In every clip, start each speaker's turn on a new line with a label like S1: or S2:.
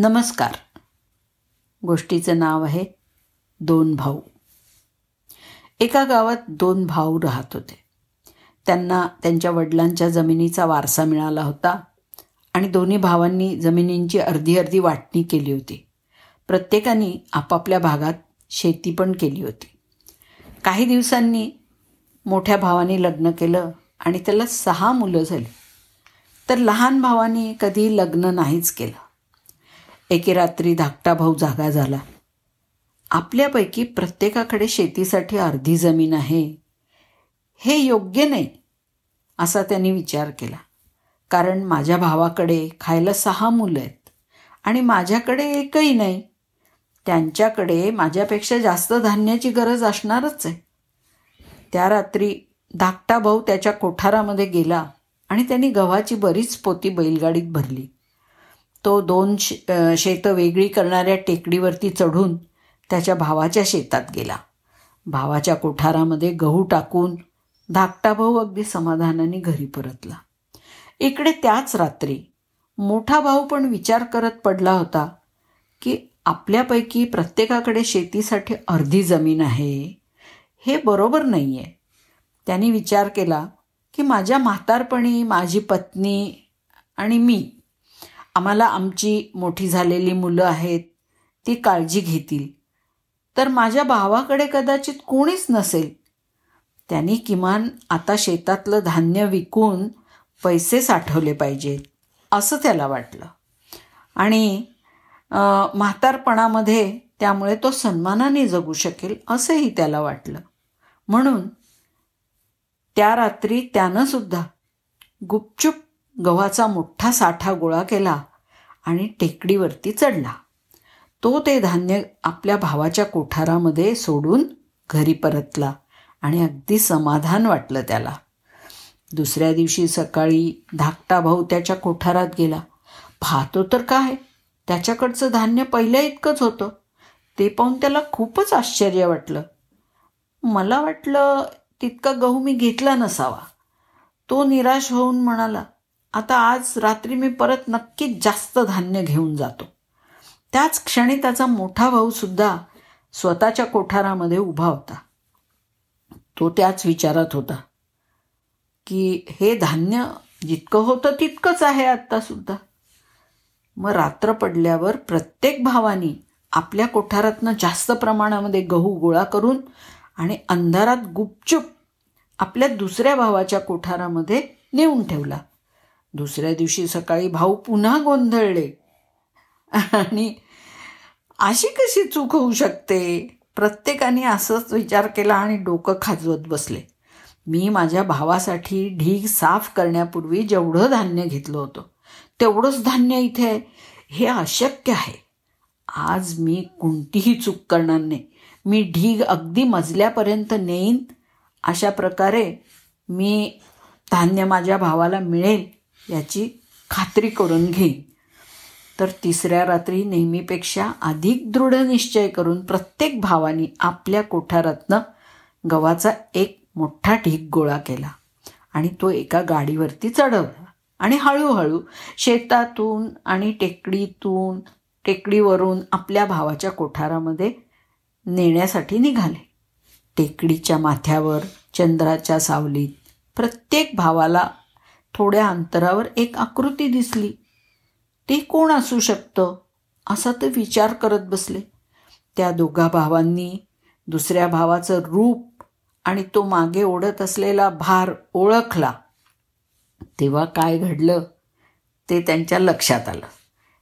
S1: नमस्कार. गोष्टीचं नाव आहे दोन भाऊ. एका गावात दोन भाऊ राहत होते. त्यांना त्यांच्या वडिलांच्या जमिनीचा वारसा मिळाला होता आणि दोन्ही भावांनी जमिनींची अर्धी अर्धी वाटणी केली होती. प्रत्येकाने आपापल्या भागात शेती पण केली होती. काही दिवसांनी मोठ्या भावाने लग्न केलं आणि त्याला सहा मुलं झाली. तर लहान भावाने कधी लग्न नाहीच केलं. एके रात्री धाकटा भाऊ जागा झाला. आपल्यापैकी प्रत्येकाकडे शेतीसाठी अर्धी जमीन आहे. हे योग्य नाही असा त्यांनी विचार केला. कारण माझ्या भावाकडे खायला सहा मुलं आहेत आणि माझ्याकडे एकही नाही. त्यांच्याकडे माझ्यापेक्षा जास्त धान्याची गरज असणारच आहे. त्या रात्री धाकटा भाऊ त्याच्या कोठारामध्ये गेला आणि त्यांनी गव्हाची बरीच पोती बैलगाडीत भरली. तो दोन शे शेतं वेगळी करणाऱ्या टेकडीवरती चढून त्याच्या भावाच्या शेतात गेला. भावाच्या कोठारामध्ये गहू टाकून धाकटा भाऊ अगदी समाधानाने घरी परतला. इकडे त्याच रात्री मोठा भाऊ पण विचार करत पडला होता की आपल्यापैकी प्रत्येकाकडे शेतीसाठी अर्धी जमीन आहे. हे बरोबर नाही आहे त्यांनी विचार केला की माझ्या म्हातारपणी माझी पत्नी आणि मी आम्हाला आमची मोठी झालेली मुलं आहेत ती काळजी घेतील. तर माझ्या भावाकडे कदाचित कोणीच नसेल. त्यांनी किमान आता शेतातलं धान्य विकून पैसे साठवले पाहिजेत असं त्याला वाटलं. आणि म्हातारपणामध्ये त्यामुळे तो सन्मानाने जगू शकेल असंही त्याला वाटलं. म्हणून त्या रात्री त्यानं सुद्धा गुपचूप गव्हाचा मोठा साठा गोळा केला आणि टेकडीवरती चढला. तो ते धान्य आपल्या भावाच्या कोठारामध्ये सोडून घरी परतला आणि अगदी समाधान वाटलं त्याला. दुसऱ्या दिवशी सकाळी धाकटा भाऊ त्याच्या कोठारात गेला. पाहतो तर काय? त्याच्याकडचं धान्य पहिल्या इतकंच होतं. ते पाहून त्याला खूपच आश्चर्य वाटलं. मला वाटलं तितका गहू मी घेतला नसावा. तो निराश होऊन म्हणाला आता आज रात्री मी परत नक्कीच जास्त धान्य घेऊन जातो. त्याच क्षणी त्याचा मोठा भाऊ सुद्धा स्वतःच्या कोठारामध्ये उभा होता. तो त्याच विचारात होता की हे धान्य जितकं होतं तितकंच आहे आत्तासुद्धा मग रात्र पडल्यावर प्रत्येक भावानी आपल्या कोठारातनं जास्त प्रमाणामध्ये गहू गोळा करून आणि अंधारात गुपचूप आपल्या दुसऱ्या भावाच्या कोठारामध्ये नेऊन ठेवला. दुसऱ्या दिवशी सकाळी भाऊ पुन्हा गोंधळले. आणि अशी कशी चूक होऊ शकते? प्रत्येकाने असंच विचार केला आणि डोकं खाजवत बसले. मी माझ्या भावासाठी ढीग साफ करण्यापूर्वी जेवढं धान्य घेतलं होतं तेवढंच धान्य इथे आहे. हे अशक्य आहे. आज मी कोणतीही चूक करणार नाही. मी ढीग अगदी मजल्यापर्यंत नेईन. अशा प्रकारे मी धान्य माझ्या भावाला मिळेल. याची खात्री करून घेईन तर तिसऱ्या रात्री नेहमीपेक्षा अधिक दृढ निश्चय करून प्रत्येक भावाने आपल्या कोठारातनं गव्हाचा एक मोठा ढीक गोळा केला आणि तो एका गाडीवरती चढवला आणि हळूहळू शेतातून आणि टेकडीतून टेकडीवरून आपल्या भावाच्या कोठारामध्ये नेण्यासाठी निघाले. टेकडीच्या माथ्यावर चंद्राच्या सावलीत प्रत्येक भावाला थोड्या अंतरावर एक आकृती दिसली. ते कोण असू शकतं? असा ते विचार करत बसले. त्या दोघा भावांनी दुसऱ्या भावाचं रूप आणि तो मागे ओढत असलेला भार ओळखला. तेव्हा काय घडलं? ते त्यांच्या लक्षात आलं.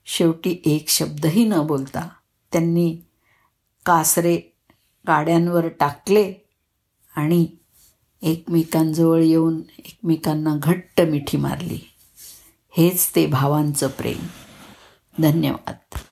S1: शेवटी एक शब्दही न बोलता त्यांनी कासरे गाड्यांवर टाकले आणि एकमेकांजवळ येऊन एकमेकांना घट्ट मिठी मारली. हेच ते भावांचं प्रेम. धन्यवाद.